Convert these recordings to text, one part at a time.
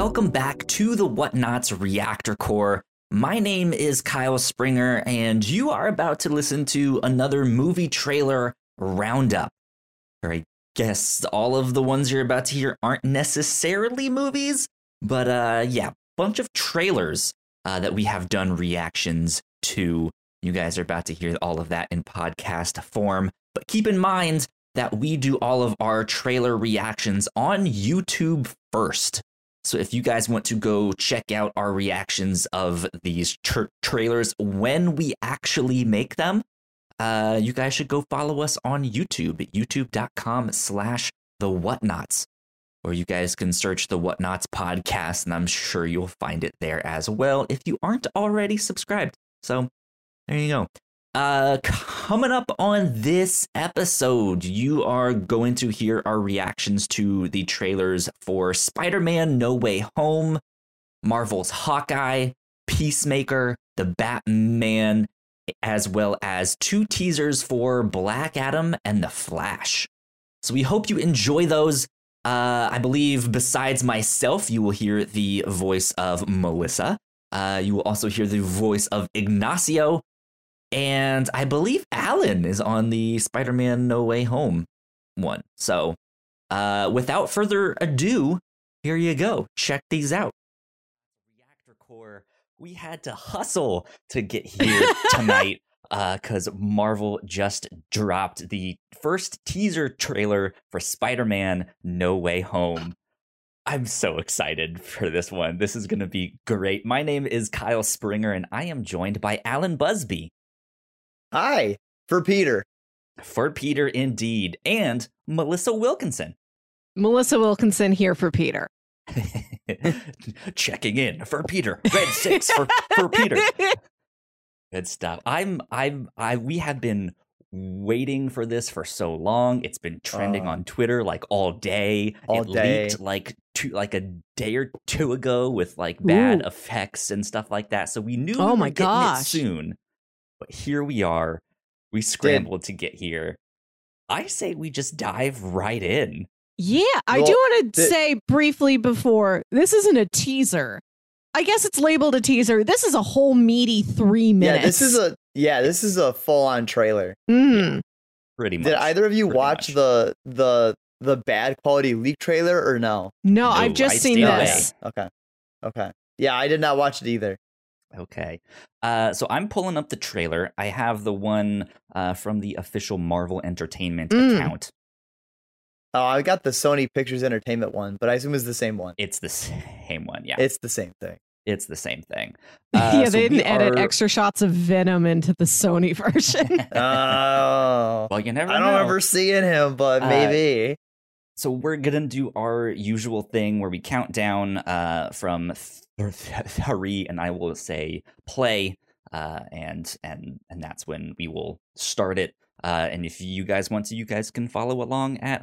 welcome back to the Whatnauts Reactor Corps. My name is Kyle Springer, and you are about to listen to another movie trailer roundup. Or I guess all of the ones you're about to hear aren't necessarily movies, but uh, yeah, bunch of trailers uh, that we have done reactions to. You guys are about to hear all of that in podcast form, but keep in mind that we do all of our trailer reactions on YouTube first. So if you guys want to go check out our reactions of these tra- trailers when we actually make them, uh, you guys should go follow us on YouTube youtube.com slash the whatnauts. Or you guys can search the Whatnauts podcast, and I'm sure you'll find it there as well if you aren't already subscribed. So there you go. Uh, coming up on this episode, you are going to hear our reactions to the trailers for Spider Man No Way Home, Marvel's Hawkeye, Peacemaker, The Batman, as well as two teasers for Black Adam and The Flash. So we hope you enjoy those. Uh, I believe besides myself, you will hear the voice of Melissa. Uh, you will also hear the voice of Ignacio and I believe Alan is on the Spider Man No Way Home one. So uh, without further ado, here you go. Check these out. Reactor Corps, we had to hustle to get here tonight because uh, Marvel just dropped the first teaser trailer for Spider Man No Way Home. I'm so excited for this one. This is going to be great. My name is Kyle Springer, and I am joined by Alan Busby. Hi, for Peter. For Peter, indeed. And Melissa Wilkinson. Melissa Wilkinson here for Peter. Checking in for Peter. Red six for, for Peter. Good stuff. I'm I'm I we have been waiting for this for so long. It's been trending uh, on Twitter like all day. All it day. leaked like two like a day or two ago with like bad Ooh. effects and stuff like that. So we knew oh we my gosh. soon. But here we are. We scrambled Did. to get here. I say we just dive right in. Yeah, I well, do want to say briefly before this isn't a teaser. I guess it's labeled a teaser. This is a whole meaty three minutes. Yeah, this is a yeah, this is a full on trailer. Mm. Pretty much. Did either of you watch much. the the the bad quality leak trailer or no? No, no I've just I seen this. Okay. Okay. Yeah, I did not watch it either. Okay. Uh, so I'm pulling up the trailer. I have the one uh, from the official Marvel Entertainment mm. account. Oh, I got the Sony Pictures Entertainment one, but I assume it's the same one. It's the same one, yeah. It's the same thing. It's the same thing. Uh, yeah, so they didn't edit are... extra shots of Venom into the Sony version. oh, well, you never. I don't ever seeing him, but uh, maybe. So we're gonna do our usual thing where we count down uh, from three, and I will say play, uh, and and and that's when we will start it. Uh, and if you guys want to, you guys can follow along at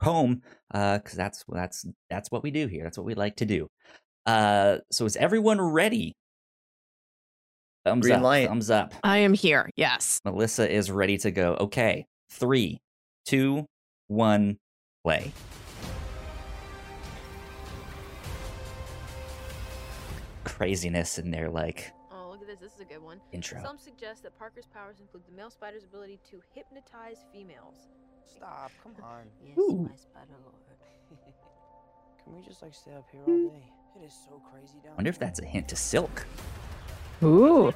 home, because uh, that's that's that's what we do here. That's what we like to do. Uh, so is everyone ready? Thumbs Green up. Light. Thumbs up. I am here. Yes. Melissa is ready to go. Okay. Three, two, one, play. Craziness in their like Oh, look at this. This is a good one. Intro. Some suggest that Parker's powers include the male spider's ability to hypnotize females. Stop, come on. Yes, Ooh. my spider lord. Can we just like stay up here all day? It is so crazy down Wonder if that's a hint to Silk. Ooh.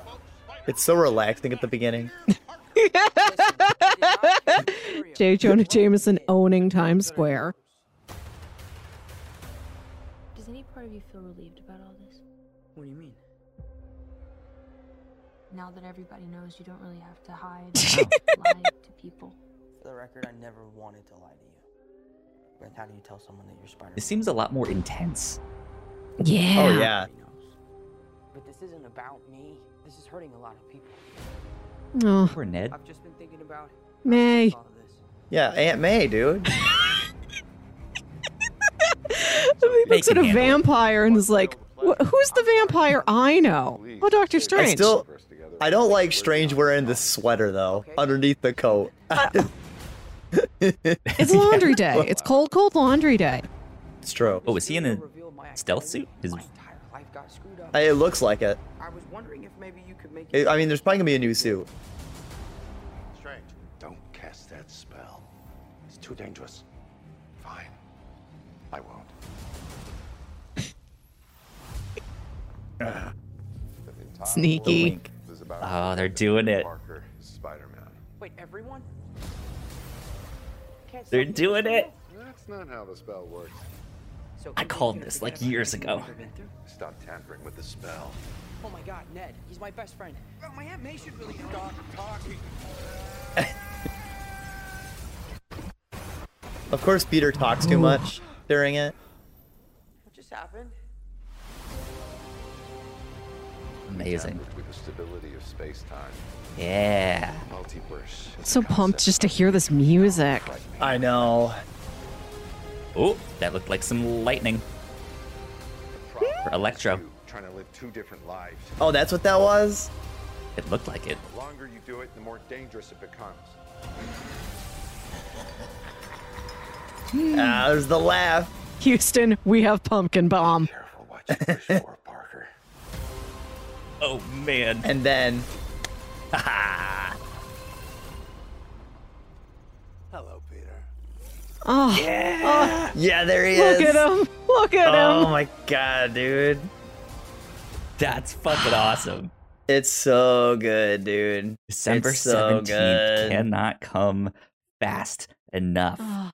It's so relaxing at the beginning. J. Jonah Jameson owning Times Square. Now that everybody knows, you don't really have to hide lie to people. For the record, I never wanted to lie to you. But how do you tell someone that you're Spider? This seems a lot more intense. Yeah. Oh yeah. But this isn't about me. This is hurting a lot of people. Oh. Poor Ned. I've just been thinking about May. Yeah, Aunt May, dude. he looks at a vampire and is like, Who's the vampire I know? Oh, Doctor Strange. I still, I don't like Strange wearing this sweater though underneath the coat. it's laundry day. It's cold, cold laundry day. It's true. Oh, is he in a stealth suit? His My entire life got screwed up. Uh, It looks like it. I was wondering if maybe you could make It- I mean, there's probably gonna be a new suit. Strange. Don't cast that spell. It's too dangerous. Fine. I won't. Sneaky. Oh, they're doing it. Parker, Spider-Man. Wait, everyone? Can't They're doing it. That's not how the spell works. So I called this, like, years ago. you've ever been through? Stop tampering with the spell. Oh my god, Ned. He's my best friend. Oh, my Aunt May should really stop talking. Of course, Peter talks too much during it. What just happened? Amazing. With the stability of space-time. Yeah. Multiverse. So pumped just to hear this music. I know. Oh, that looked like some lightning. For Electro. Trying to live two different lives. Oh, that's what that was. It looked like it. The longer you do it, the more dangerous it becomes. Ah, there's the laugh. Houston, we have pumpkin bomb. Careful Oh man. And then, Hello, Peter. Oh. oh, yeah, there he look is. Look at him. Look at Oh him. Oh my god, dude. That's fucking awesome. It's so good, dude. December It's so 17th good. cannot come fast enough. Oh.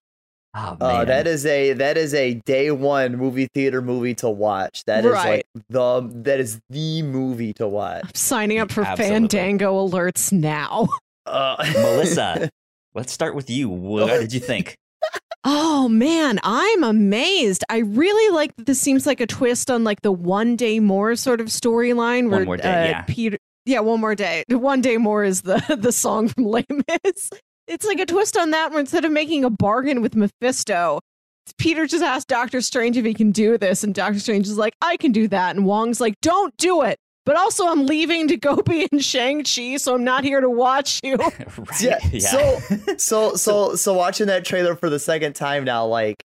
Oh, man. Oh, that is a that is a day one movie theater movie to watch. That is Right. like the that is the movie to watch. I'm signing up for Absolutely. Fandango alerts now. Uh, Melissa, let's start with you. What did you think? Oh man, I'm amazed. I really like that this seems like a twist on like the one day more sort of storyline where More Day, uh, yeah. Peter Yeah, one more day. One day more is the the song from Les Mis. It's like a twist on that where instead of making a bargain with Mephisto, Peter just asked Doctor Strange if he can do this, and Doctor Strange is like, I can do that. And Wong's like, Don't do it. But also, I'm leaving to go be in Shang-Chi, so I'm not here to watch you. right? yeah. So so so so watching that trailer for the second time now, like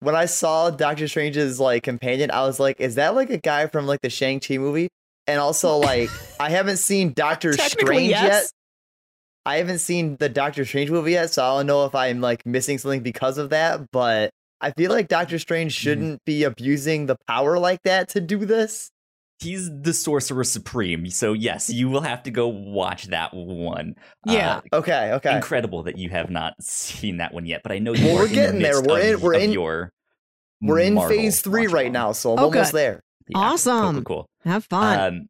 when I saw Doctor Strange's like companion, I was like, is that like a guy from like the Shang Chi movie? And also like I haven't seen Doctor Strange yes. yet. I haven't seen the Doctor Strange movie yet, so I don't know if I'm like missing something because of that. But I feel like Doctor Strange Mm-hmm. shouldn't be abusing the power like that to do this. he's the sorcerer supreme. So yes, you will have to go watch that one. Yeah. Uh, Okay, okay. incredible that you have not seen that one yet. But I know you Well, are we're in the getting there. We're of- in- we're in- your We're in Marvel phase three right now, so I'm Oh, almost there. Yeah, cool, Awesome. Cool, cool. Have fun. Um,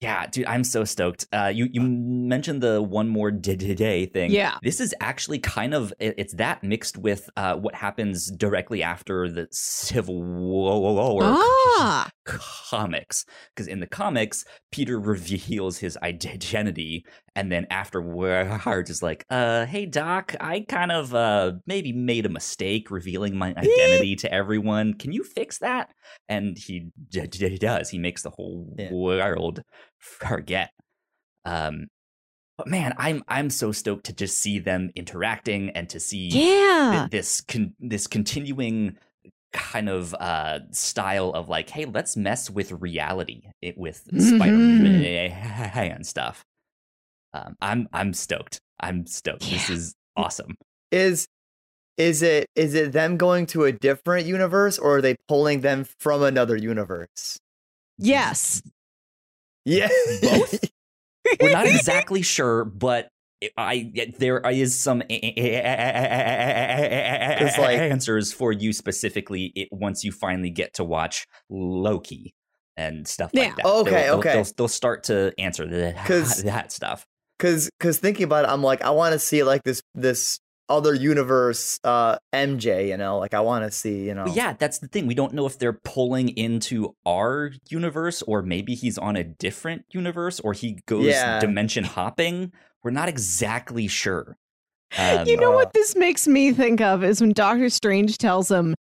yeah, dude, I'm so stoked. Uh, you you mentioned the one more day, thing. Yeah. this is actually kind of it's that mixed with uh, what happens directly after the Civil War ah, comics. Because in the comics, Peter reveals his identity, and then afterwards is like, "Uh, hey Doc, I kind of uh maybe made a mistake revealing my identity to everyone. Can you fix that?" And he, d- d- does. He makes the whole Yeah. world forget. Um, but man, I'm I'm so stoked to just see them interacting and to see yeah. th- this con- this continuing kind of uh style of like hey let's mess with reality it, with Mhm. spider-man stuff um i'm i'm stoked i'm stoked this is awesome Is is it is it them going to a different universe or are they pulling them from another universe? Yes. Yeah. Both? we're not exactly sure but I there is some like- answers for you specifically it, once you finally get to watch Loki and stuff Yeah. like that. Okay, They'll- okay. They'll, they'll start to answer that, that stuff. Cause cause thinking about it, I'm like, I wanna see like this this other universe uh MJ, you know, like I wanna see, you know. But yeah, that's the thing. We don't know if they're pulling into our universe or maybe he's on a different universe or he goes Yeah. dimension hopping. We're not exactly sure. Um, you know uh, what this makes me think of is when Doctor Strange tells him,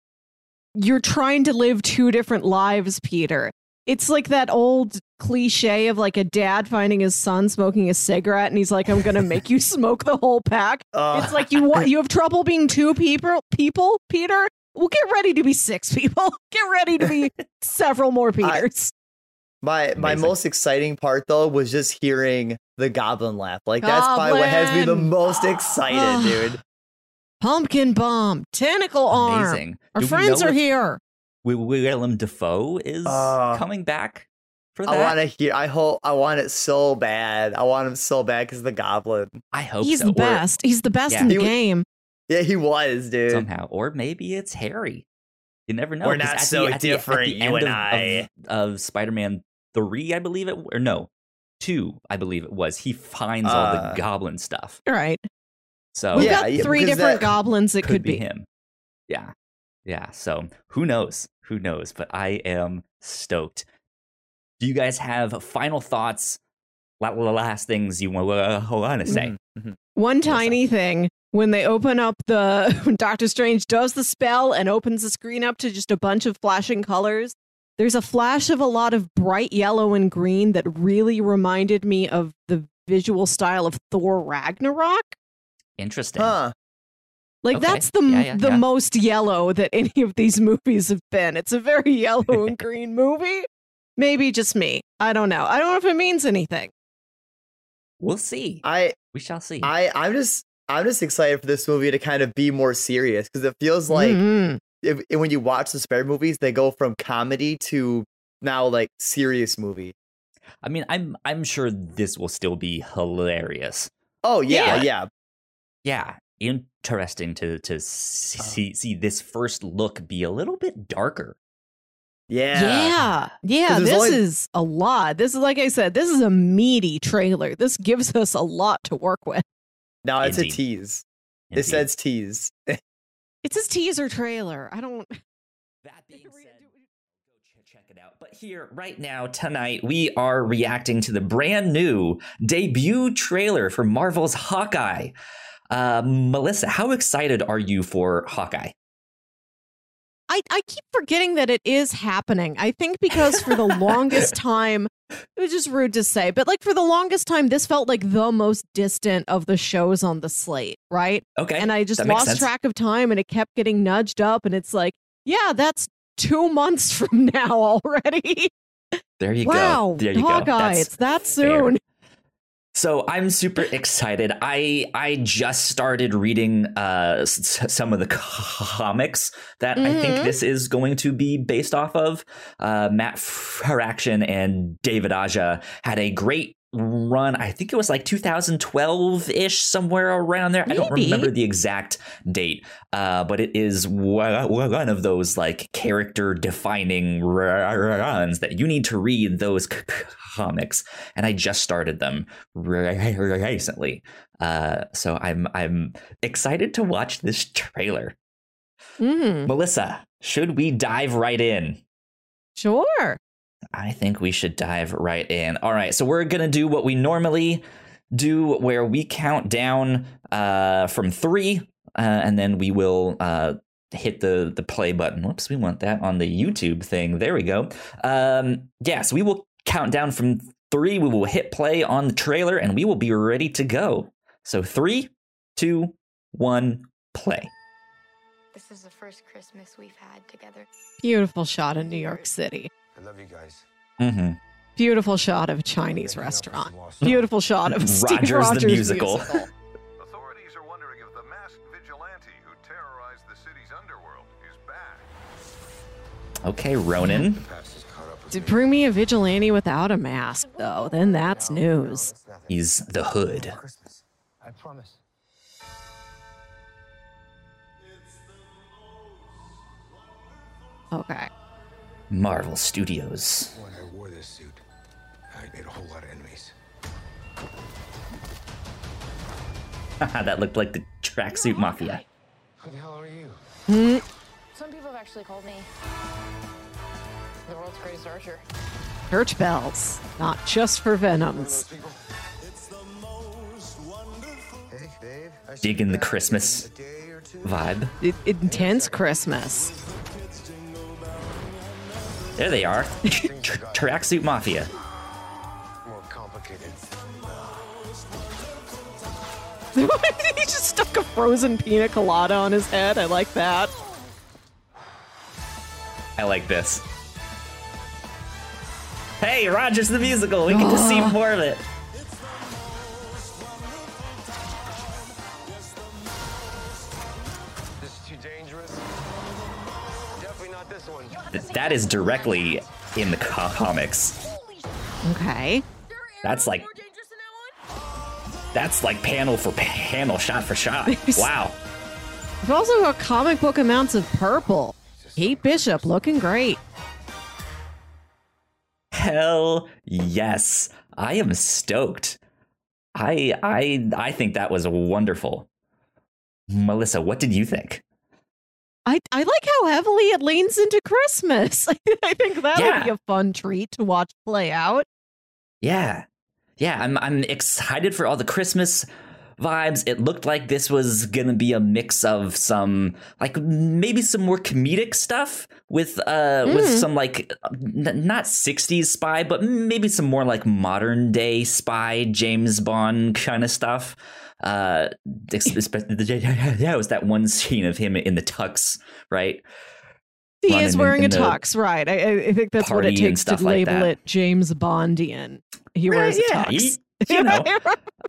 You're trying to live two different lives, Peter. It's like that old cliche of like a dad finding his son smoking a cigarette and he's like, I'm gonna make you smoke the whole pack. Uh, It's like you want you have trouble being two people people, Peter? Well, get ready to be six people. Get ready to be several more Peters. My my Amazing. most exciting part though was just hearing the goblin laugh. Like that's probably what has me the most excited, dude. Pumpkin bomb, tentacle arm. Amazing. Our Do friends are if here. Wi- Willem Dafoe is Uh, coming back for that. I want to hear. I hope. I want it so bad. I want him so bad because the goblin. I hope He's so. the Or best. He's the best Yeah. in the He game. Yeah, he was, dude. somehow, or maybe it's Harry. You never know. We're 'cause not so the, at the- different, the you end and of, I. of, of Spider-Man three, I believe it, or no, two, I believe it was. He finds all Uh, the goblin stuff. Right. So We've Yeah, got three different that- goblins it could, could, be, be. him. Yeah, yeah. So who knows? Who knows? But I am stoked. Do you guys have final thoughts? la- la- Last things you want to say? One tiny thing when they open up the when Doctor Strange does the spell and opens the screen up to just a bunch of flashing colors. There's a flash of a lot of bright yellow and green that really reminded me of the visual style of Thor Ragnarok. Interesting. Huh. Like Okay. that's the Yeah, yeah, the yeah. most yellow that any of these movies have been. It's a very yellow and green movie. Maybe just me. I don't know. I don't know if it means anything. We'll see. I we shall see. I I'm just I'm just excited for this movie to kind of be more serious because it feels like Mhm. if, if- when you watch the Spider movies, they go from comedy to now like serious movie. I mean, I'm I'm sure this will still be hilarious. Oh yeah, Yeah. yeah. Yeah, interesting to to uh-huh. see see this first look be a little bit darker. Yeah. Yeah. Yeah. This only- is a lot. This is, like I said, this is a meaty trailer. This gives us a lot to work with. No, it's Indeed. a tease. It says tease. It's his teaser trailer. I don't. That being said, go check it out. But here, right now, tonight, we are reacting to the brand new debut trailer for Marvel's Hawkeye. Uh, Melissa, how excited are you for Hawkeye? I, I keep forgetting that it is happening. I think because for the longest time, it was just rude to say, but like for the longest time, this felt like the most distant of the shows on the slate, right? Okay, and I just lost sense. track of time and it kept getting nudged up. And it's like, yeah, that's two months from now already. There you wow. go. There you Hawkeye, go. That's it's that soon. So I'm super excited. I I just started reading uh, s- some of the comics that I think Mhm. this is going to be based off of. Uh, Matt Fraction and David Aja had a great run. I think it was like 2012 ish, somewhere around there. I don't remember the exact date, uh, but it is one of those like character defining runs that you need to read those comics and I just started them recently. Uh, so I'm I'm excited to watch this trailer. Mm, Melissa, should we dive right in? sure. I think we should dive right in. All right, so we're gonna do what we normally do, where we count down uh, from three, uh, and then we will uh, hit the the play button. Whoops, we want that on the YouTube thing. There we go. Um, yeah, so we will count down from three. We will hit play on the trailer, and we will be ready to go. So three, two, one, play. This is the first Christmas we've had together. Beautiful shot in New York City. I love you guys. Mm-hmm. Beautiful shot of a Chinese restaurant. Beautiful shot of Steve Rogers the musical. musical. Authorities are wondering if the masked vigilante who terrorized the city's underworld is back. Okay, Ronin. The past is caught up with To bring me a vigilante without a mask, though, then that's news. He's the hood. I promise. Okay. Marvel Studios. When I wore this suit, I made a whole lot of enemies. that looked like the tracksuit mafia. Who the hell are you? Hmm. Some people have actually called me the world's greatest archer. Church bells, not just for Venoms. people? Hey, babe. I Digging the Christmas in a day or two. Vibe. I- intense Christmas. There they are. Tracksuit mafia. More complicated. he just stuck a frozen pina colada on his head. I like that. I like this. Hey, Rogers the musical. We get to see more of it. That is directly in the comics. Okay. That's like that's like panel for panel, shot for shot. Wow. We've also got comic book amounts of purple. Kate Bishop looking great. Hell yes. I am stoked. I I I think that was wonderful. Melissa, what did you think? I, I like how heavily it leans into Christmas. I think that would be a fun treat to watch play out. Yeah. Yeah, I'm I'm excited for all the Christmas vibes. It looked like this was going to be a mix of some like maybe some more comedic stuff with uh with Mm. some like n- not 60s spy, but maybe some more like modern day spy James Bond kind of stuff. Uh espe- yeah, it was that one scene of him in the tux, right? He Running is wearing in a tux, right? I, I- think that's what it takes to stuff like label it James Bondian. He wears a yeah, tux. you- you know.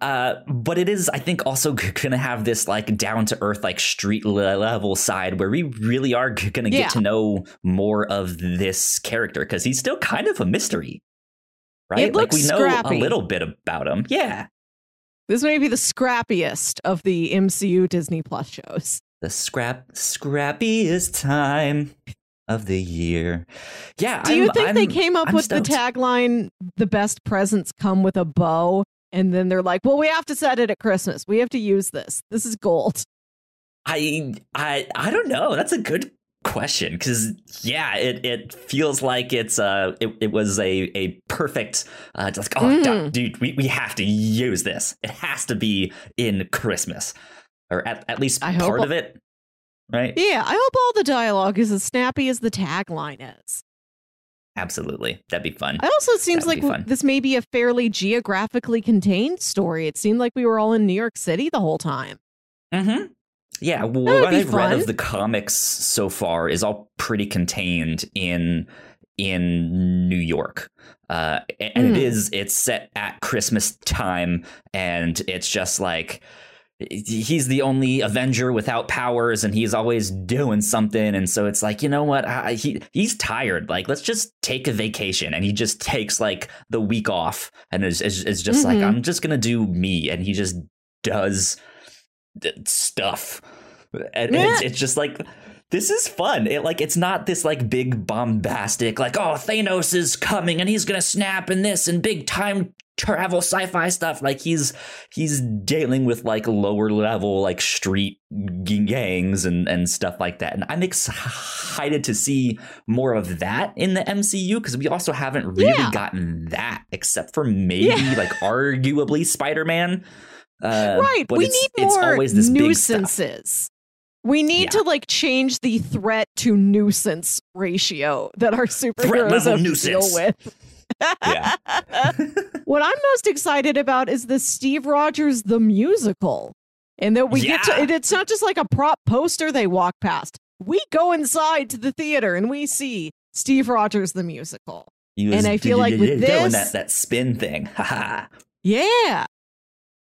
Uh, but it is, I think, also gonna have this like down to earth, like street level side where we really are gonna Yeah. get to know more of this character because he's still kind of a mystery, right? It like we know scrappy. a little bit about him. Yeah, This may be the scrappiest of the MCU Disney Plus shows. the scrap scrappiest time of the year. Yeah, Do you I'm- think they I'm- came up I'm with the tagline "The best presents come with a bow"? And then they're like, "Well, we have to set it at Christmas. We have to use this. This is gold." I I I don't know. That's a good question because yeah, it it feels like it's uh it, it was a a perfect uh just like, oh Mm. dude, we, we have to use this. It has to be in Christmas or at, at least I part of it, right? Yeah, I hope all the dialogue is as snappy as the tagline is. Absolutely, that'd be fun. It also seems That like would be fun. this may be a fairly geographically contained story. It seemed like we were all in New York City the whole time. Mm-hmm. Yeah, well, what I've read of the comics so far is all pretty contained in in New York, uh, and Mm. it is it's set at Christmas time, and it's just like he's the only Avenger without powers, and he's always doing something, and so it's like you know what, I, he he's tired. Like let's just take a vacation, and he just takes like the week off, and is is, is just like Mhm. I'm just gonna do me, and he just does stuff. And it's, it's just like this is fun. It like it's not this like big bombastic like oh thanos is coming and he's gonna snap and this and big time travel sci-fi stuff. Like he's he's dealing with like lower level like street gangs and and stuff like that. And i'm excited to see more of that in the mcu because we also haven't really Yeah. gotten that except for maybe Yeah. like arguably spider-man uh, right. but We it's, need it's more always this big nuisances. We need Yeah. to like change the threat to nuisance ratio that our superheroes have to deal with. Yeah. what I'm most excited about is the Steve Rogers the musical. And that we get to Yeah. it's not just like a prop poster they walk past. We go inside to the theater and we see Steve Rogers the musical. And I feel like with this- that that spin thing. Yeah.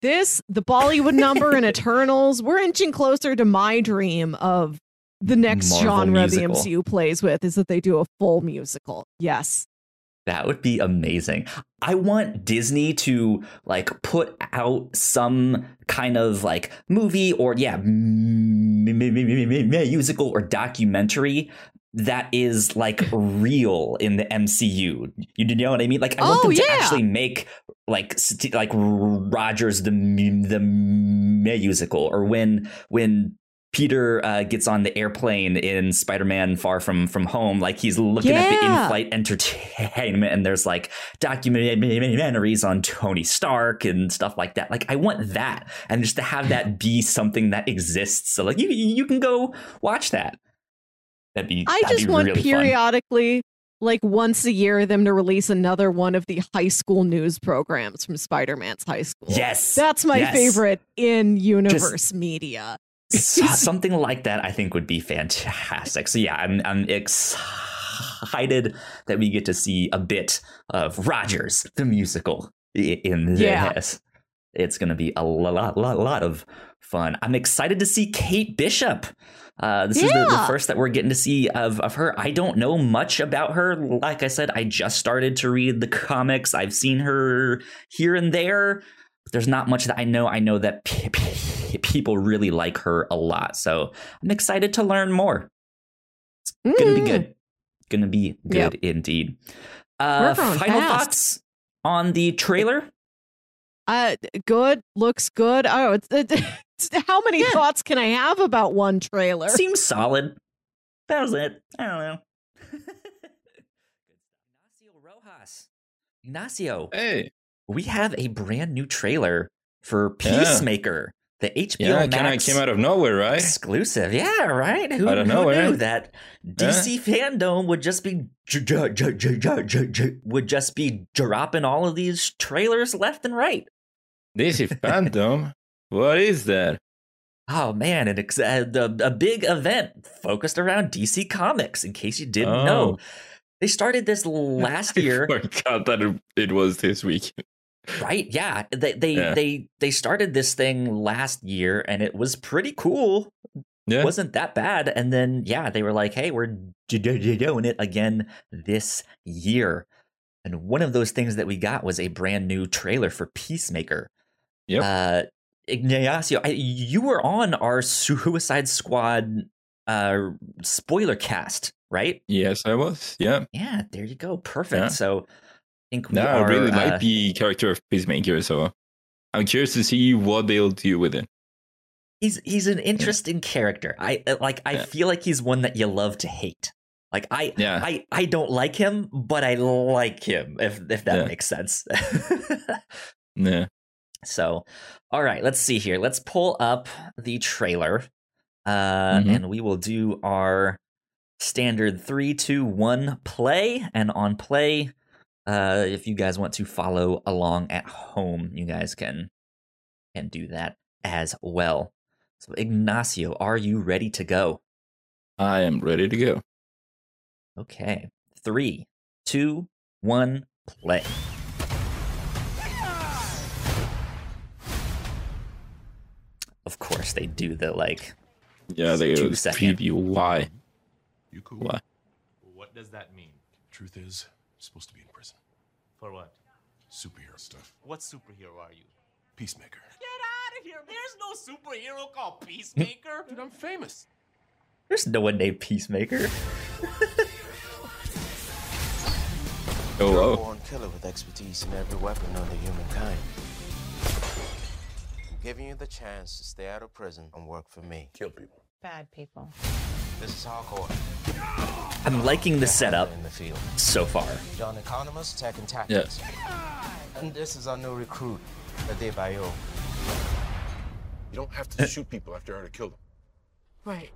This, the Bollywood number and Eternals, we're inching closer to my dream of the next Marvel genre musical. the MCU plays with is that they do a full musical. Yes. that would be amazing. I want Disney to like put out some kind of like movie or yeah, m- m- m- m- m- musical or documentary that is like real in the MCU. You know what I mean? Like I want Oh, them to yeah. actually make like like Rogers the the musical or when when Peter uh, gets on the airplane in Spider-Man: Far From From Home. Like he's looking at the in-flight entertainment, and there's like documentaries on Tony Stark and stuff like that. Like I want that, and just to have that be something that exists. So like you you can go watch that. That'd be. I that'd just be want really fun. periodically, like once a year, them to release another one of the high school news programs from Spider Man's high school. Yes, That's my yes. favorite in universe media. Something like that I think would be fantastic. So yeah, I'm I'm excited that we get to see a bit of Rogers the musical in Yeah. this. It's going to be a lot, lot, lot of fun. I'm excited to see Kate Bishop. Uh, this is the, the first that we're getting to see of, of her. I don't know much about her. Like I said, I just started to read the comics. I've seen her here and there. But there's not much that I know. I know that p- p- people really like her a lot. So I'm excited to learn more. It's going to be Mm. good. Going to be good indeed. Uh, final fast. thoughts on the trailer? Uh, good looks good. Oh, it's, it's how many thoughts can I have about one trailer? Seems solid. That was it. I don't know. Ignacio Rojas. Ignacio, Hey, we have a brand new trailer for Yeah. Peacemaker, the HBO yeah, kind of Max came out of nowhere, right? exclusive. Yeah, right. Who, Out of who nowhere. knew eh? that DC fandom would just be j- j- j- j- j- j- j- would just be dropping all of these trailers left and right. DC Phantom. What is that? Oh man, an ex- uh, the, a big event focused around DC Comics. In case you didn't Oh. know, they started this last year, I forgot that it, was this week. right? Yeah, they they Yeah. they they started this thing last year, and it was pretty cool. Yeah. wasn't that bad. And then yeah, they were like, "Hey, we're doing it again this year." And one of those things that we got was a brand new trailer for Peacemaker. Yep. Uh, Ignacio, I, you were on our Suicide Squad uh, spoiler cast, right? Yes, I was. Yeah. Yeah, there you go. Perfect. Yeah. So I think we No, I really uh, like the character of Peacemaker, so I'm curious to see what they'll do with it. he's he's an interesting character. I uh, like. I Yeah. feel like he's one that you love to hate. Like I, Yeah. I, I don't like him, but I like him. If if that Yeah. makes sense. Yeah. So, all right, let's see here. Let's pull up the trailer, uh, Mhm. and we will do our standard three, two, one play. And on play, uh, if you guys want to follow along at home, you guys can can do that as well. So, Ignacio, are you ready to go? I am ready to go. Okay. Three, two, one, play. Of course, they do the like. Yeah, they Two go preview why. You cool? Why? What does that mean? Truth is, you're supposed to be in prison. For what? Superhero stuff. What superhero are you? Peacemaker. Get out of here! There's no superhero called Peacemaker. Dude, I'm famous. There's no one named Peacemaker. Oh, You're a oh. born killer with expertise in every weapon known to humankind. I'm giving you the chance to stay out of prison and work for me. Kill people. Bad people. This is hardcore. I'm liking the setup in the field. so far. John Economos, Tech and Tactics. And this is our new recruit, Adebayo. You don't have to eh. shoot people after I already killed them. Right.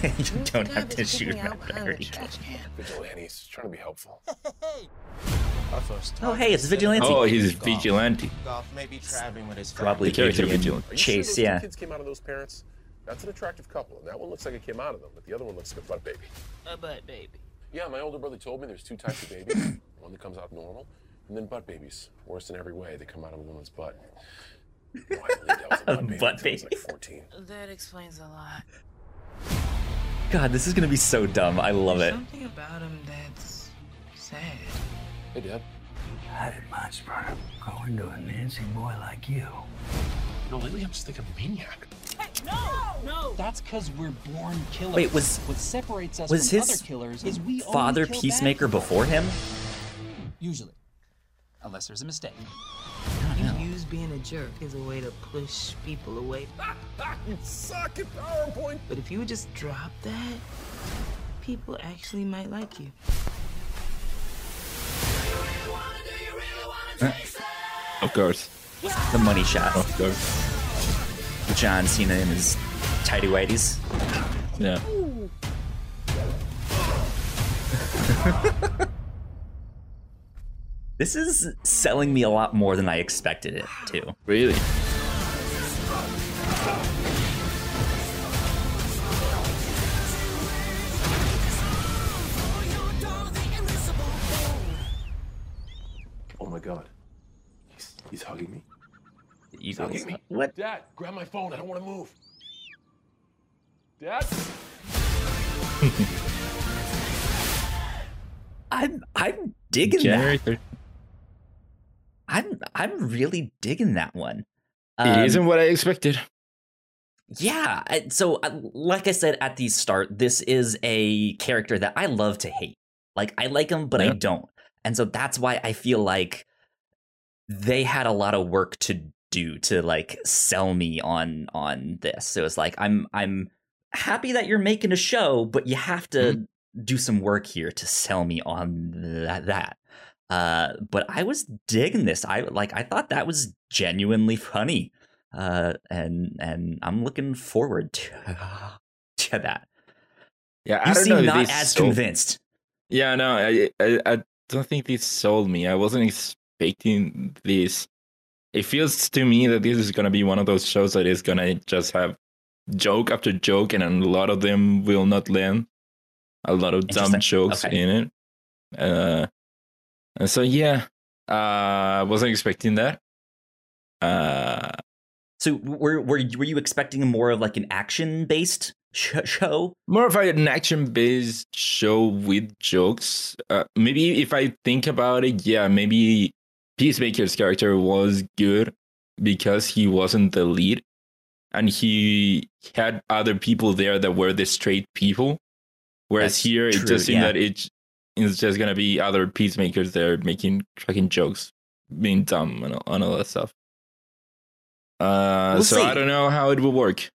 you don't have to shoot him. Vigilantes, trying to be helpful. Our first Oh, hey, it's a Vigilante. Oh, he's vigilante. Golf may be traveling with his Probably The character Vigilante. Chase, sure yeah. kids came out of those parents? That's an attractive couple, and that one looks like it came out of them, but the other one looks like a butt baby. A butt baby. Yeah, my older brother told me there's two types of babies. one that comes out normal, and then butt babies. Worse in every way, they come out of a woman's butt. No, I believed I was a butt baby Butt until I was baby. like 14. That explains a lot. God, this is gonna be so dumb. I love it. Something about him that's sad. Hey, Dad. How did my sperm grow into a Nancy boy like you? No, lately I'm just thinking maniac. No! No! That's because we're born killers. Wait, was- what separates us was from his other killers is we Father kill Peacemaker people. before him? Usually, unless there's a mistake. You use being a jerk as a way to push people away. you suck at PowerPoint. But if you would just drop that, people actually might like you. Of course. The money shot. Of course. John Cena in his tidy whities. Yeah. This is selling me a lot more than I expected it to. Really? He's hugging me. You hugging me. What? Dad, grab my phone. I don't want to move. Dad. I'm I'm digging January that. I'm I'm really digging that one. It Um, isn't what I expected. Yeah. So, uh, like I said at the start, this is a character that I love to hate. Like, I like him, but I don't. And so that's why I feel like they had a lot of work to do to like sell me on on this. So was like I'm I'm happy that you're making a show, but you have to do some work here to sell me on that. that. Uh, but I was digging this. I like I thought that was genuinely funny uh, and and I'm looking forward to, to that. Yeah, I You don't seem know. not as sold- convinced. Yeah, no, I, I I don't think this sold me. I wasn't expecting this. It feels to me that this is gonna be one of those shows that is gonna just have joke after joke, and a lot of them will not land. A lot of dumb jokes Okay. in it. Uh, and so yeah, uh, wasn't expecting that. Uh, So were were you- were you expecting more of like an action based sh- show? more of an action-based show with jokes. Uh, maybe if I think about it, yeah, maybe Peacemaker's character was good because he wasn't the lead, and he had other people there that were the straight people. Whereas That's here, it just seemed yeah. that it it's just gonna be other peacemakers there making fucking jokes, being dumb and all, and all that stuff. Uh, We'll so see. I don't know how it will work.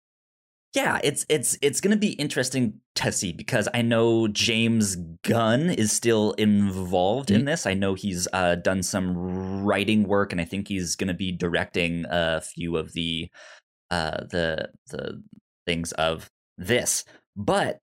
Yeah, it's it's it's going to be interesting to see because I know James Gunn is still involved in this. I know he's uh, done some writing work, and I think he's going to be directing a few of the uh, the the things of this. But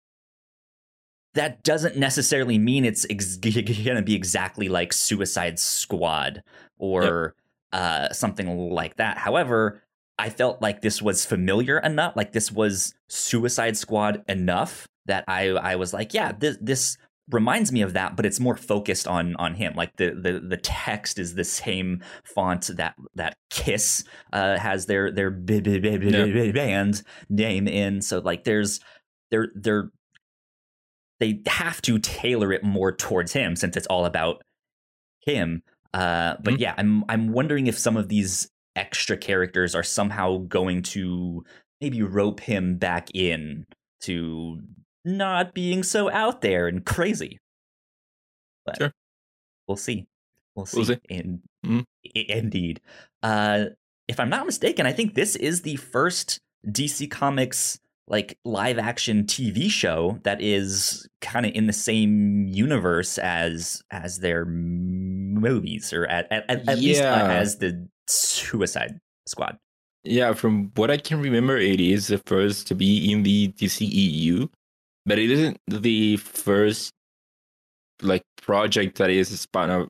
that doesn't necessarily mean it's ex- going to be exactly like Suicide Squad or uh, something like that. However, I felt like this was familiar enough, like this was Suicide Squad enough that I I was like, yeah, this this reminds me of that, but it's more focused on on him. Like the the the text is the same font that that Kiss uh, has their their b- b- b- Yeah. band name in. So like there's they're they're they have to tailor it more towards him since it's all about him. Uh, but yeah, I'm I'm wondering if some of these extra characters are somehow going to maybe rope him back in to not being so out there and crazy. But Sure. we'll see. We'll see. We'll see. In, Mhm. i- indeed. Uh, if I'm not mistaken, I think this is the first DC Comics like live action TV show that is kind of in the same universe as as their movies or at at, at, at least uh, as the Suicide Squad. Yeah, from what I can remember, it is the first to be in the DCEU, but it isn't the first like project that is spun of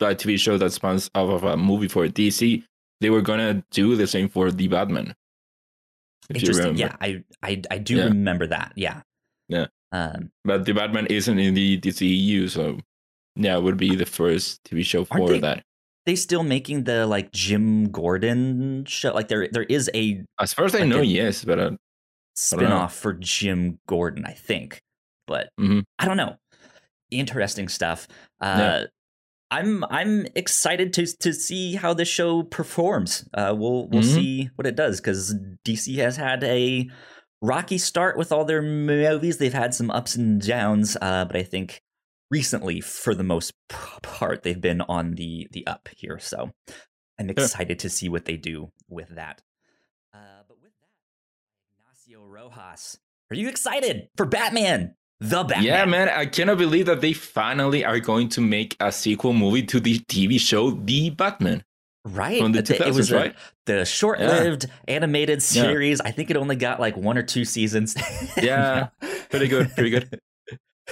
a TV show that spawns off of a movie for DC. They were gonna do the same for the Batman. Interesting. Yeah, I I I do Yeah. remember that. Yeah. Yeah. Um, But the Batman isn't in the DCEU, so yeah, it would be the first TV show for they- that. They still making the like Jim Gordon show? Like there there is a As far as I like know, a yes, but uh, spin-off for Jim Gordon, I think. But Mhm. I don't know. Interesting stuff. Uh Yeah. I'm I'm excited to to see how this show performs. Uh we'll we'll Mhm. see what it does cuz DC has had a rocky start with all their movies. They've had some ups and downs, uh but I think recently for the most part they've been on the the up here. So I'm excited to see what they do with that. Uh but with that, Ignacio Rojas, are you excited for Batman? The Batman. Yeah, man, I cannot believe that they finally are going to make a sequel movie to the TV show The Batman. Right. From the It- it was 2000s, a- right? the short-lived animated Yeah. series. I think it only got like one or two seasons. Yeah, pretty good, pretty good.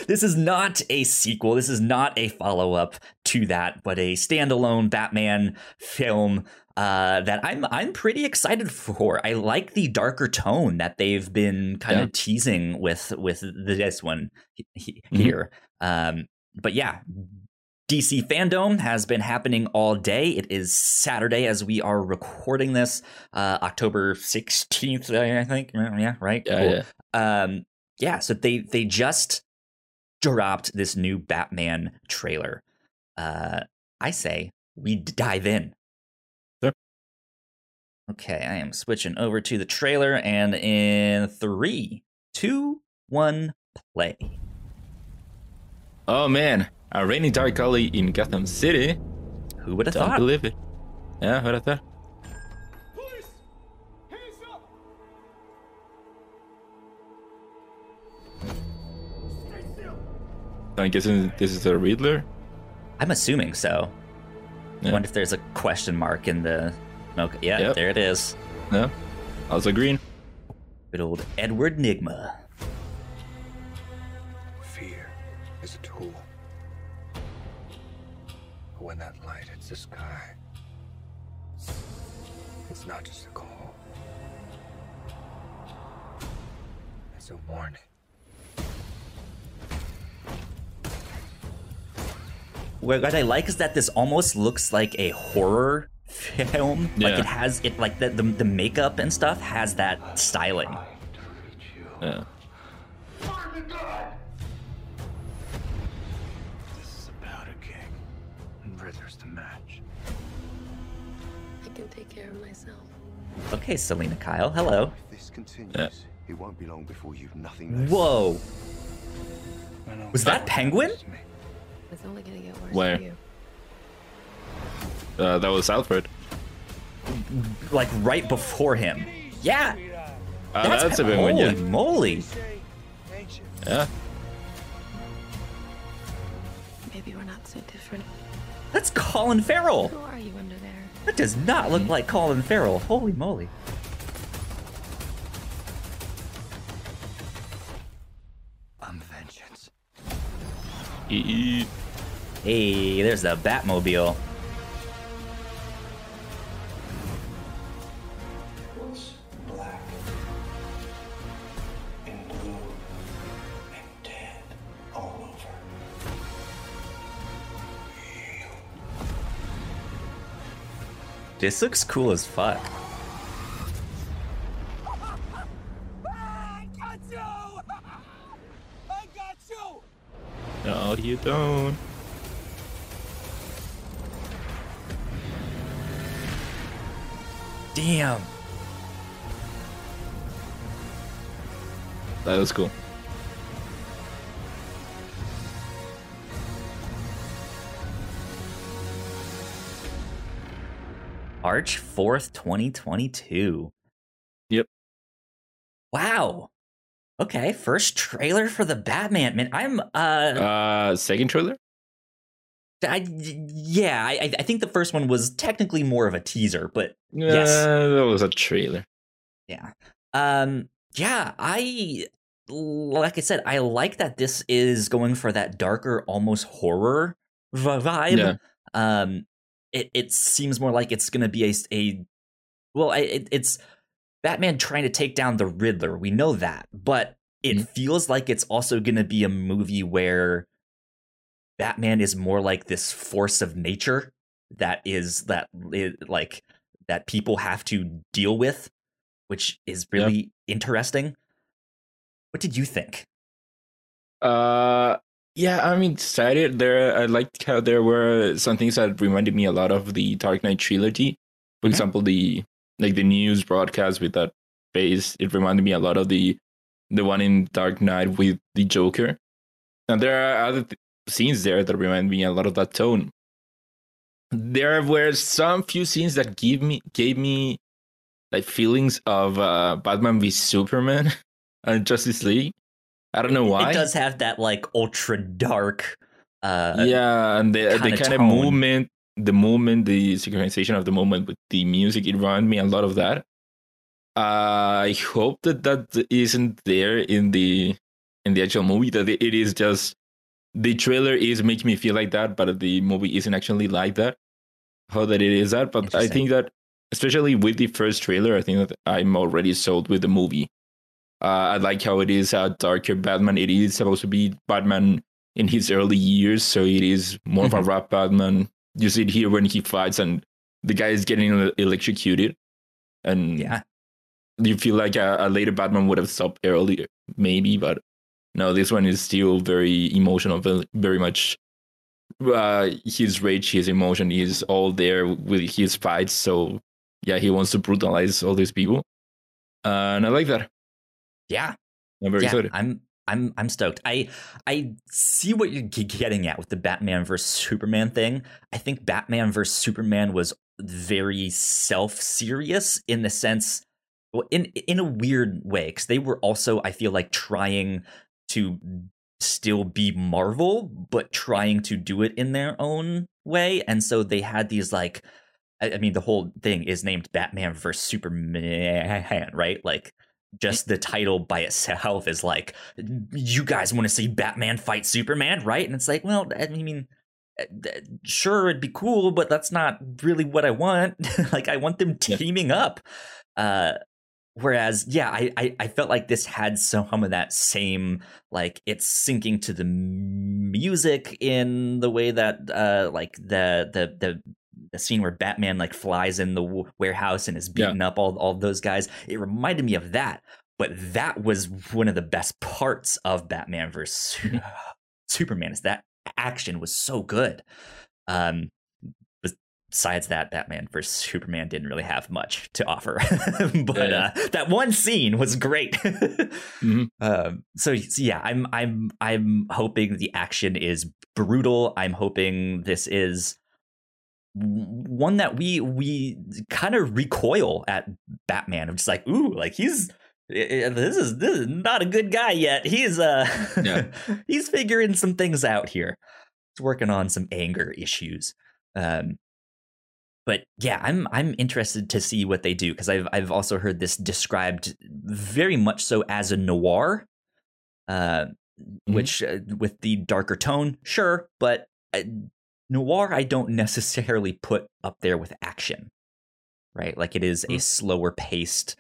This is not a sequel. This is not a follow-up to that, but a standalone Batman film uh, that I'm I'm pretty excited for. I like the darker tone that they've been kind Yeah. of teasing with with this one he- Mhm. here. Um, but yeah, DC Fandom has been happening all day. It is Saturday as we are recording this, uh, October 16th, I think. Yeah, right? Yeah, Cool. yeah. Um, yeah, so they they just dropped this new Batman trailer. Uh, I say we dive in. Sure. Okay, I am switching over to the trailer, and in three, two, one, play. Oh man, a rainy dark alley in Gotham City. Who would have Don't thought? believe it. Yeah, who'd have thought? I'm guessing this is a Riddler. I'm assuming so. I wonder if there's a question mark in the smoke. Yeah, Yep. there it is. Yeah, also green. Good old Edward Nygma. Fear is a tool. But when that light hits the sky, it's not just a call. It's a warning. What what I like is that this almost looks like a horror film. Yeah. Like it has it like the, the the makeup and stuff has that styling. Yeah. This is about a king, and Riddler's the match. I can take care of myself. Okay, Selina Kyle, hello. If this continues, Yeah. it won't be long before you've nothing left. Whoa. Was that Penguin? It's only gonna get worse Where? for you. Uh, that was Alfred. Like right before him. Yeah. Uh, that's, a big one, Holy yeah. moly. Yeah. Maybe we're not so different. That's Colin Farrell. Who are you under there? That does not look like Colin Farrell. Holy moly. I'm vengeance. E- Hey, there's the Batmobile. What's black and blue and dead all over? This looks cool as fuck. I got you! I got you! No, you don't. Damn. That was cool. March 4th, 2022. Yep. Wow. Okay, first trailer for the Batman. Man, I'm uh Uh, second trailer. I, yeah, I I think the first one was technically more of a teaser, but Yeah, yes. that was a trailer. Yeah. Um yeah, I like I said, I like that this is going for that darker almost horror vibe. Yeah. Um it it seems more like it's going to be a a well, it, it's Batman trying to take down the Riddler. We know that, but it feels like it's also going to be a movie where Batman is more like this force of nature that is that like that people have to deal with, which is really interesting. What did you think? Uh, yeah, I'm excited. There, I liked how there were some things that reminded me a lot of the Dark Knight trilogy. For example, the like the news broadcast with that face. It reminded me a lot of the the one in Dark Knight with the Joker. And there are other th- scenes there that remind me a lot of that tone. There were some few scenes that give me gave me like feelings of uh, Batman v Superman and Justice League. I don't know why. It does have that like ultra dark. Uh, yeah, and the the kinda kind of movement, the movement, the synchronization of the moment with the music, it reminded me a lot of that. I hope that that isn't there in the in the actual movie. That it is just the trailer is making me feel like that, but the movie isn't actually like that. How that it is that, but I think that especially with the first trailer, I think that I'm already sold with the movie. Uh, I like how it is a darker Batman. It is supposed to be Batman in his early years, so it is more of a Mm-hmm. rap Batman. You see it here when he fights and the guy is getting electrocuted, and yeah, you feel like a, a later Batman would have stopped earlier, maybe, but no, this one is still very emotional, very much. Uh, his rage, his emotion is all there with his fights. So yeah, he wants to brutalize all these people, uh, and I like that. Yeah, I'm very yeah, excited. I'm I'm I'm stoked. I I see what you're getting at with the Batman versus Superman thing. I think Batman versus Superman was very self-serious in the sense well, in in a weird way cuz they were also I feel like trying to still be Marvel but trying to do it in their own way. And so they had these like I mean the whole thing is named Batman versus Superman, right? Like just the title by itself is like you guys want to see batman fight superman? Right? And it's like well i mean uh, sure it'd be cool but that's not really what i want. Like i want them teaming up. Uh whereas yeah I, I i felt like this had some of that same like it's syncing to the music in the way that uh like the the the the scene where Batman like flies in the w- warehouse and is beating up all all those guys. It reminded me of that, but that was one of the best parts of Batman versus Superman. Is that action was so good. Um, besides that, Batman versus Superman didn't really have much to offer, but Yeah. uh, that one scene was great. Mhm. Um, so, so yeah, I'm I'm I'm hoping the action is brutal. I'm hoping this is one that we we kind of recoil at Batman. I'm just like, ooh, like he's eh, eh, this is this is not a good guy yet. He's uh Yeah. he's figuring some things out here. He's working on some anger issues. Um but yeah, I'm I'm interested to see what they do because I've I've also heard this described very much so as a noir, uh, which uh, with the darker tone, sure, but uh, noir I don't necessarily put up there with action, right? Like it is a slower paced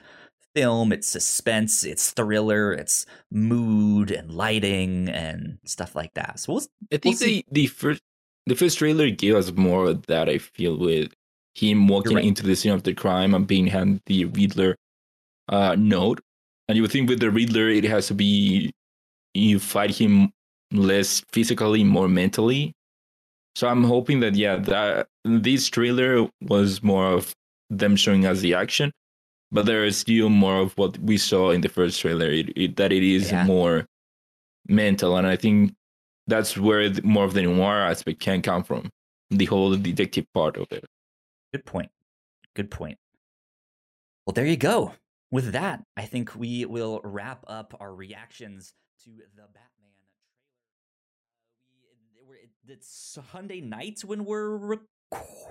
film. It's suspense, it's thriller, it's mood and lighting and stuff like that. So we'll, I we'll think see. the, the first the first trailer gave us more of that. I feel with him walking right. into the scene of the crime and being handed the Riddler uh, note, and you would think with the Riddler it has to be you fight him less physically, more mentally. So I'm hoping that yeah, that this trailer was more of them showing us the action, but there is still more of what we saw in the first trailer. It, it, that it is Yeah. more mental, and I think that's where the, more of the noir aspect can come from. The whole detective part of it. Good point. Good point. Well, there you go. With that, I think we will wrap up our reactions to the Batman trailer. It's Sunday night when we're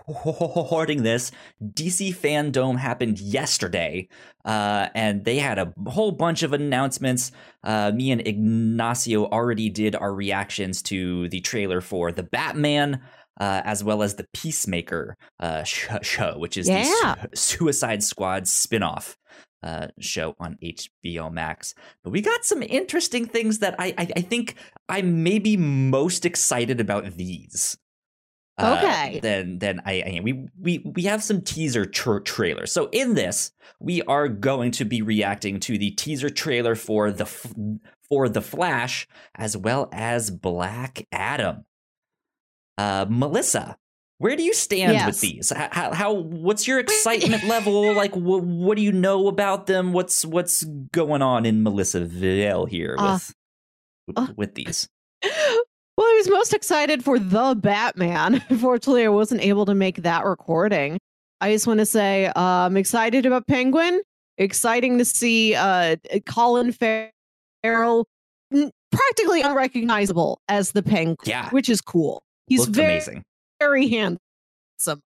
recording this. DC Fandom happened yesterday, uh, and they had a whole bunch of announcements. Uh, me and Ignacio already did our reactions to the trailer for the Batman uh, as well as the Peacemaker uh, sh- show, which is Yeah. the Su- Suicide Squad spinoff uh, show on HBO Max. But we got some interesting things that I, I, I think I'm maybe most excited about these. Uh, Okay. then then I, I we we we have some teaser tra- trailers. So in this, we are going to be reacting to the teaser trailer for the F- for the Flash as well as Black Adam. Uh, Melissa, where do you stand with these? How, how, what's your excitement level? Like, wh- what do you know about them? What's what's going on in Melissaville here Uh, with with, with these? Well, I was most excited for the Batman. Unfortunately, I wasn't able to make that recording. I just want to say uh, I'm excited about Penguin. Exciting to see uh, Colin Farrell, practically unrecognizable as the Penguin, Yeah. which is cool. He's very, amazing. very handsome.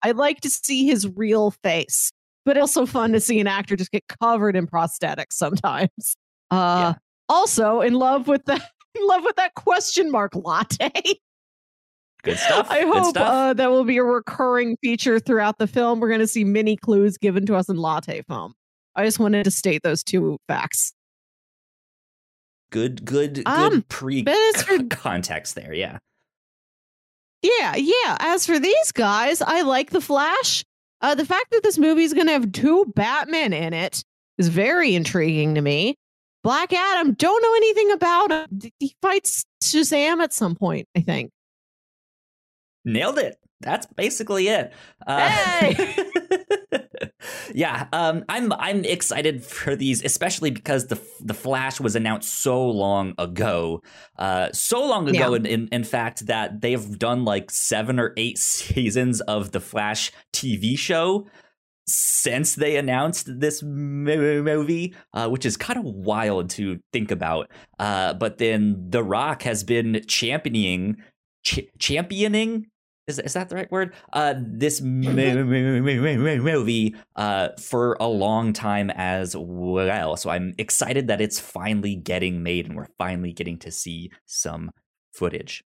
I like to see his real face, but also fun to see an actor just get covered in prosthetics sometimes. Uh, Also, in love with the in love with that question mark latte. Good stuff. I Good hope stuff. uh, that will be a recurring feature throughout the film. We're going to see many clues given to us in latte foam. I just wanted to state those two facts. Good, good, good Um, pre but as for- context there. Yeah. Yeah, yeah. As for these guys, I like the Flash. Uh, the fact that this movie is going to have two Batmen in it is very intriguing to me. Black Adam, don't know anything about him. He fights Shazam at some point, I think. Nailed it. That's basically it. Uh, yeah, um, I'm I'm excited for these, especially because the the Flash was announced so long ago, uh, so long ago. Yeah. In, in in fact, that they've done like seven or eight seasons of the Flash TV show since they announced this mo- movie, uh, which is kind of wild to think about. Uh, but then The Rock has been championing, ch- championing. Is, is that the right word? Uh, this mo- mo- mo- mo- mo- movie uh, for a long time as well. So I'm excited that it's finally getting made and we're finally getting to see some footage.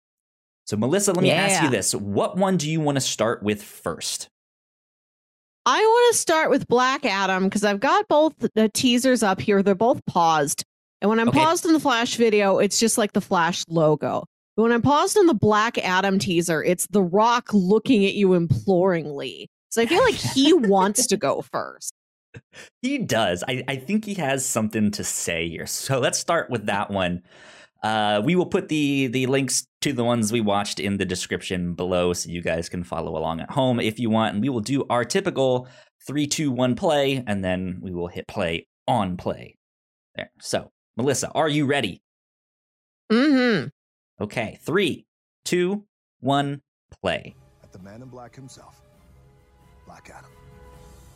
So, Melissa, let me ask you this. What one do you want to start with first? I want to start with Black Adam because I've got both the teasers up here. They're both paused. And when I'm Okay. paused in the Flash video, it's just like the Flash logo. But when I'm paused on the Black Adam teaser, it's The Rock looking at you imploringly. So I feel like he wants to go first. He does. I, I think he has something to say here. So let's start with that one. Uh, we will put the the links to the ones we watched in the description below, so you guys can follow along at home if you want. And we will do our typical three, two, one play, and then we will hit play on play. There. So, Melissa, are you ready? Mm-hmm. Okay, three, two, one, play. At the man in black himself, Black Adam.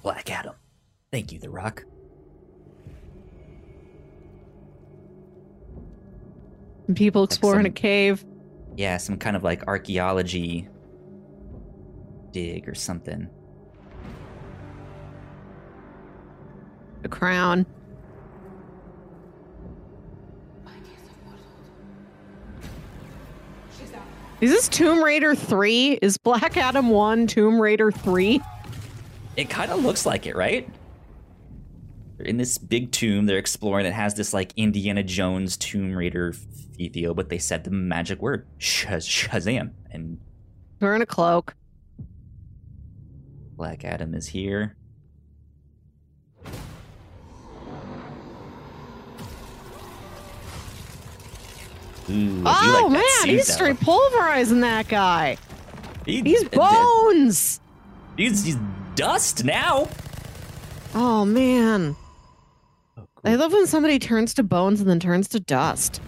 Black Adam. Thank you, The Rock. And people exploring some- a cave. Yeah, some kind of like archaeology dig or something. The crown. Is this Tomb Raider 3? Is Black Adam 1 Tomb Raider 3? It kind of looks like it, right? They're in this big tomb they're exploring. It has this like Indiana Jones Tomb Raider feel, but they said the magic word Shaz- Shazam, and Wearing a cloak. Black Adam is here. Ooh, Oh like man, he's though. straight pulverizing that guy. He- He's bones. He's, he's dust now. Oh man. Oh, I love when somebody turns to bones and then turns to dust.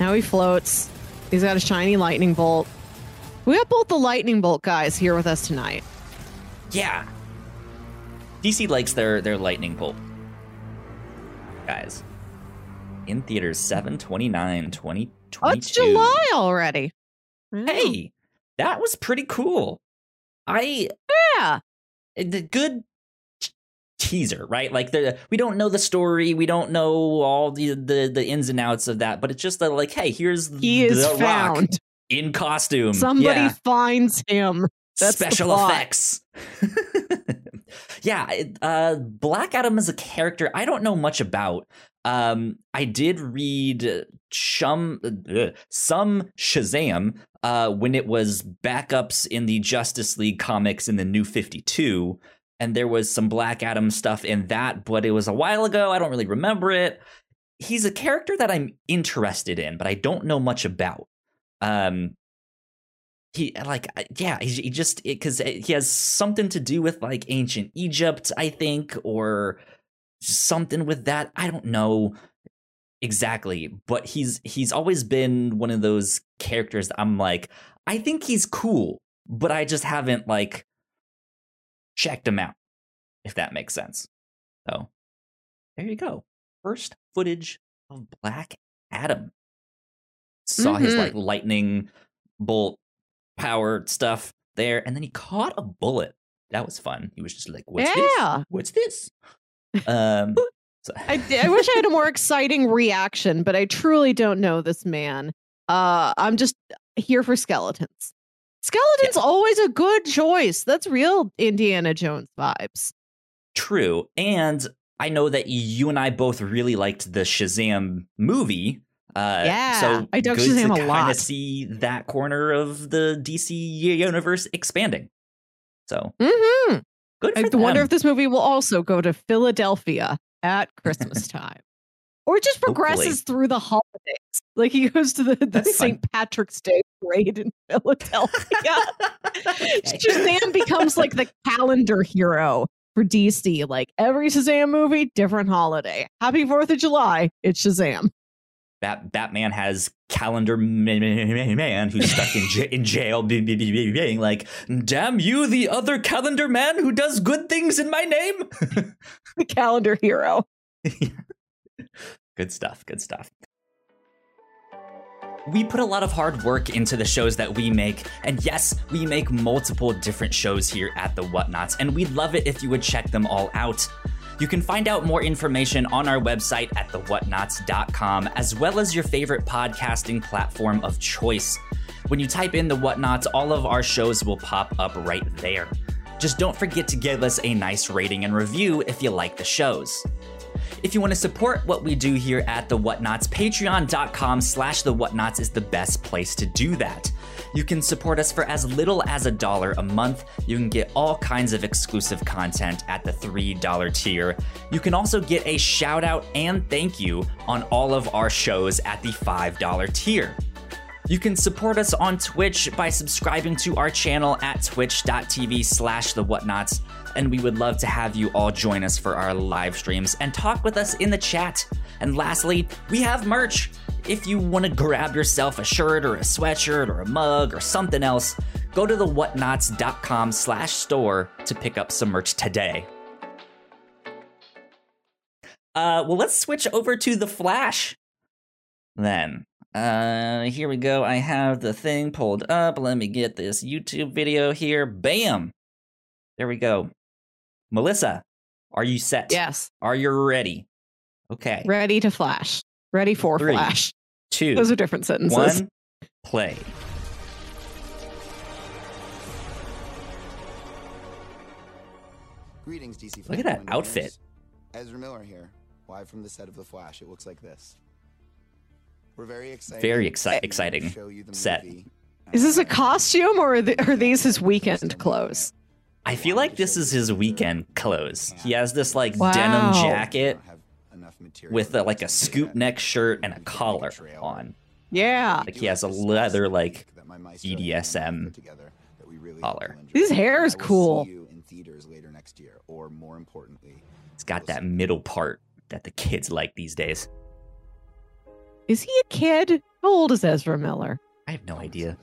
Now he floats. He's got a shiny lightning bolt. We got both the lightning bolt guys here with us tonight. Yeah. DC likes their their lightning bolt. Guys. In theaters 7 29 2022. Oh, it's July already. Hey, that was pretty cool. I yeah, the good teaser, right? Like the we don't know the story, we don't know all the the, the ins and outs of that, but it's just that like, hey, here's He is found. in costume. Somebody Yeah. finds him. That's special effects. yeah, uh, Black Adam is a character I don't know much about. Um, I did read some uh, some Shazam uh, when it was backups in the Justice League comics in the New Fifty Two, and there was some Black Adam stuff in that, but it was a while ago. I don't really remember it. He's a character that I'm interested in, but I don't know much about. Um, he like uh, yeah he just because he has something to do with like ancient egypt i think or something with that i don't know exactly but he's he's always been one of those characters that i'm like i think he's cool but i just haven't like checked him out if that makes sense so there you go first footage of black adam saw his Mhm. like lightning bolt power stuff there, and then he caught a bullet. That was fun. He was just like, "What's Yeah. this? What's this?" Um, so, I, I wish I had a more exciting reaction, but I truly don't know this man. Uh, I'm just here for skeletons. Skeletons always a good choice. That's real Indiana Jones vibes. true, and I know that you and I both really liked the Shazam movie. Uh, Yeah, so I dug Shazam to a kind lot. of see that corner of the DC universe expanding. So Mm-hmm. Good I wonder if this movie will also go to Philadelphia at Christmas time. Or just progresses Hopefully. through the holidays. Like he goes to the, the That'd be fun. St. Patrick's Day parade in Philadelphia. Shazam becomes like the calendar hero for DC. Like every Shazam movie, different holiday. Happy 4th of July. It's Shazam. Bat- Batman has calendar man, who's stuck in, j- in jail, be- be- be- be- being like, "Damn you, the other calendar man who does good things in my name." The calendar hero. Good stuff. Good stuff. We put a lot of hard work into the shows that we make, and yes, we make multiple different shows here at the Whatnauts, and we'd love it if you would check them all out. You can find out more information on our website at thewhatnauts.com, as well as your favorite podcasting platform of choice. When you type in the Whatnauts, all of our shows will pop up right there. Just don't forget to give us a nice rating and review if you like the shows. If you want to support what we do here at The Whatnauts, patreon.com slash The Whatnauts is the best place to do that. You can support us for as little as a dollar a month. You can get all kinds of exclusive content at the $3 tier. You can also get a shout out and thank you on all of our shows at the $5 tier. You can support us on Twitch by subscribing to our channel at twitch.tv slash the whatnauts, and we would love to have you all join us for our live streams and talk with us in the chat. And lastly, we have merch. If you want to grab yourself a shirt or a sweatshirt or a mug or something else, go to the whatnauts.com slash store to pick up some merch today. Uh, well, let's switch over to the Flash then. Uh, here we go. I have the thing pulled up. Let me get this YouTube video here. Bam! There we go. Melissa, are you set? Yes. Are you ready? Okay. Ready to flash. Ready for Three, flash. Two. Those are different sentences. One. Play. Greetings, DC. Look at that outfit. Ezra Miller here, live from the set of The Flash. It looks like this. We're very excited. Very exci- exciting show you the set. movie. Is this a costume or are, the, are these his weekend clothes? I feel like this is his weekend clothes. He has this like Wow. denim jacket with a, like a scoop neck shirt and a collar on. Yeah. Like he has a leather like BDSM collar. His hair is cool. Theaters later next year, or more importantly, it's got that middle part that the kids like these days. Is he a kid? How old is Ezra Miller? I have no idea.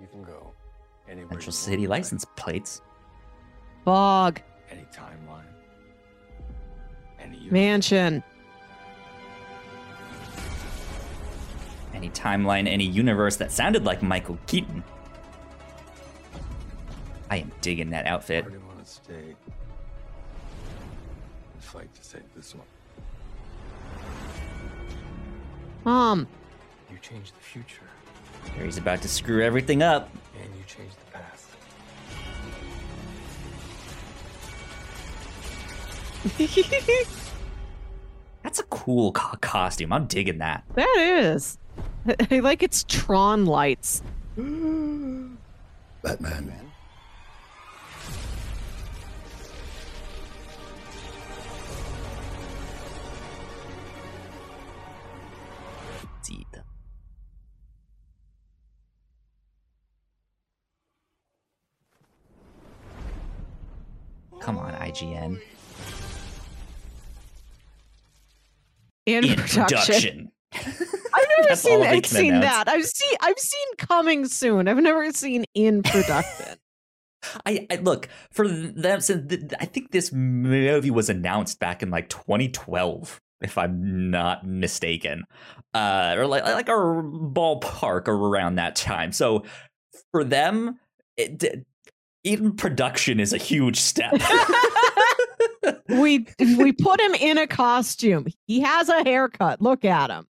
You can go anywhere. Central City license plates. Bog. Any timeline. Mansion. Any timeline, any universe that sounded like Michael Keaton. I am digging that outfit. I want to stay and fight to save this one. Mom. You change the future, Here he's about to screw everything up. and you change the past. That's a cool co- costume. I'm digging that. That is. I- I like its Tron lights. Batman. Indeed. Come on, IGN. In, In production. production. I've never seen, I've seen announce. that. I've seen I've seen coming soon. I've never seen in production. I, I look for them. Th- I think this movie was announced back in like 2012, if I'm not mistaken, uh, or like like a ballpark around that time. So for them, it, d- even production is a huge step. we we put him in a costume. He has a haircut. Look at him.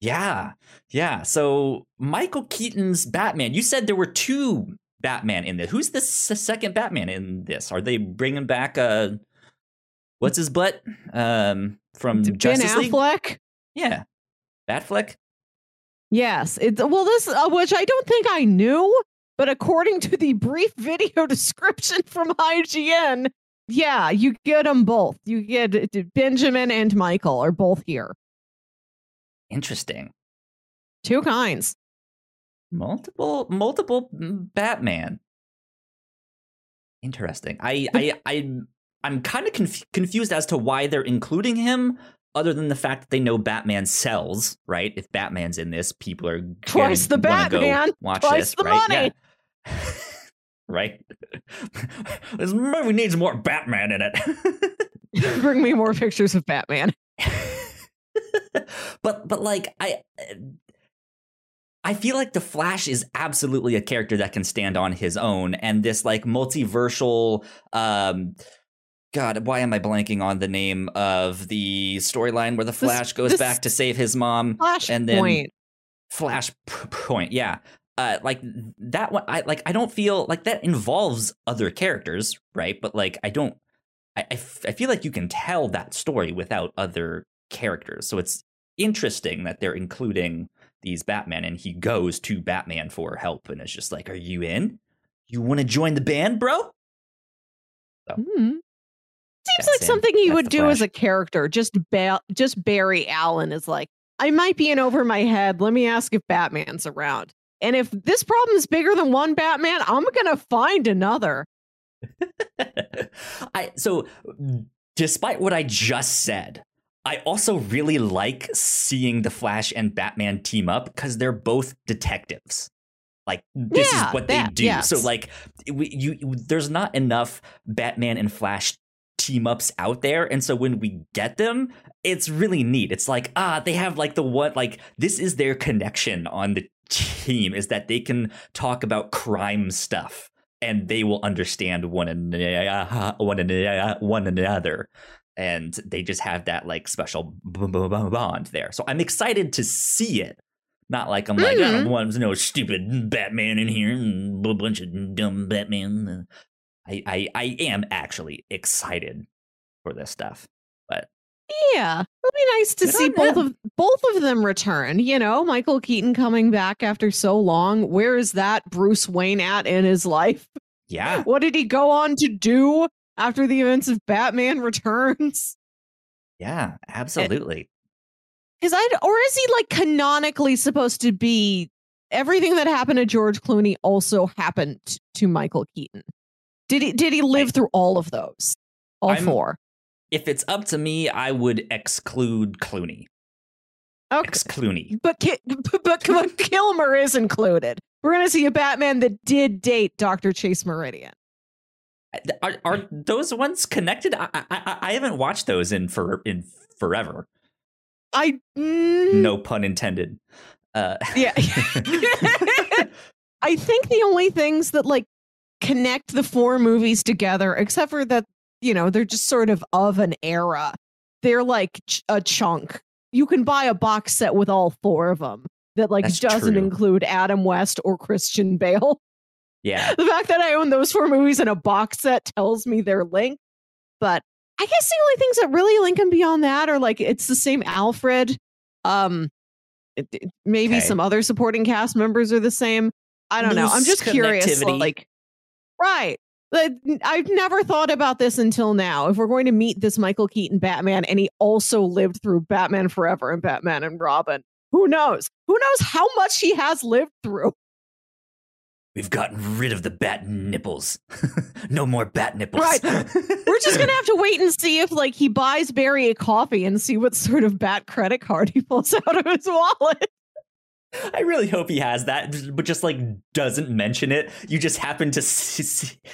Yeah, yeah. So Michael Keaton's Batman. You said there were two Batman in this. Who's the s- second Batman in this? Are they bringing back uh what's his butt um from Ben Justice League. Affleck. Yeah, Batfleck. Yes. It's well, this uh, which I don't think I knew, but according to the brief video description from IGN, yeah, you get them both. You get uh, Benjamin and Michael are both here. Interesting. Two kinds. Multiple, multiple mm, Batman. Interesting. I, I, I, I'm kind of conf- confused as to why they're including him, other than the fact that they know Batman sells. Right? If Batman's in this, people are Twice the gonna wanna go Batman, Watch twice this, the right? money. Yeah. right. this movie needs more Batman in it. Bring me more pictures of Batman. but but like I I feel like the Flash is absolutely a character that can stand on his own and this like multiversal um God, why am I blanking on the name of the storyline where the Flash goes this back to save his mom Flash and then Flashpoint. Flash p- point, yeah. Uh, like that one, I like. I don't feel like that involves other characters, right? But like, I don't. I, I, f- I feel like you can tell that story without other characters. So it's interesting that they're including these Batman, and he goes to Batman for help, and it's just like, "Are you in? You want to join the band, bro?" Hmm. Seems like him. something he That's would do as a character. Just ba- just Barry Allen is like, I might be in over my head. Let me ask if Batman's around. And if this problem is bigger than one Batman, I'm gonna find another. I so despite what I just said, I also really like seeing the Flash and Batman team up because they're both detectives. Like this Yeah, is what they do. yes. So like we, you, there's not enough Batman and Flash team ups out there, and so when we get them, it's really neat. It's like ah, they have like the what like this is their connection on the team is that they can talk about crime stuff and they will understand one another, one another, one another, and they just have that like special bond there. So I'm excited to see it. Not like I'm like, Mhm. oh, there's no stupid Batman in here and a bunch of dumb Batman. I, I, I am actually excited for this stuff, but Yeah, it'll be nice to Good see both them. of both of them return. You know, Michael Keaton coming back after so long. Where is that Bruce Wayne at in his life? yeah, What did he go on to do after the events of Batman Returns? yeah, eh, absolutely. Is I or is he like canonically supposed to be everything that happened to George Clooney also happened to Michael Keaton? Did he did he live through all of those? All I'm- four. If it's up to me, I would exclude Clooney. Okay. Ex Clooney. But, Ki- but, but, Kilmer is included. We're going to see a Batman that did date Dr. Chase Meridian. Are, are those ones connected? I, I I- I haven't watched those in for in forever. I mm, No pun intended. Uh, yeah. I think the only things that like connect the four movies together, except for that, you know, they're just sort of of an era. They're like ch- a chunk. You can buy a box set with all four of them that like That's doesn't true. include Adam West or Christian Bale. yeah, the fact that I own those four movies in a box set tells me they're linked. But I guess the only things that really link them beyond that are like it's the same Alfred. Um, maybe Okay. some other supporting cast members are the same. I don't know. I'm just curious. Like, right. I've never thought about this until now. If we're going to meet this Michael Keaton Batman and he also lived through Batman Forever and Batman and Robin, who knows? Who knows how much he has lived through? we've gotten rid of the bat nipples. no more bat nipples. Right. We're just gonna have to wait and see if like he buys Barry a coffee and see what sort of bat credit card he pulls out of his wallet. I really hope he has that, but just like doesn't mention it. You just happen to see,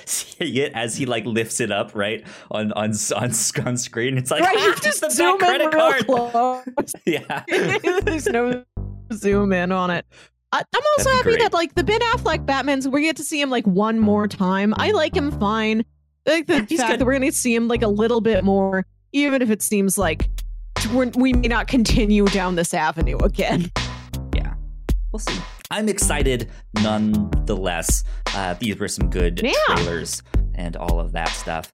see, it as he like lifts it up, right on on on, on screen. It's like right, ah, just the zoom credit card. Yeah. There's no zoom in on it. I- I'm also happy great. that like the Ben Affleck Batman's we get to see him like one more time. I like him fine. I like the He's fact good. that we're gonna see him like a little bit more, even if it seems like we're, we may not continue down this avenue again. We'll see. I'm excited nonetheless. Uh, these were some good Yeah. trailers and all of that stuff.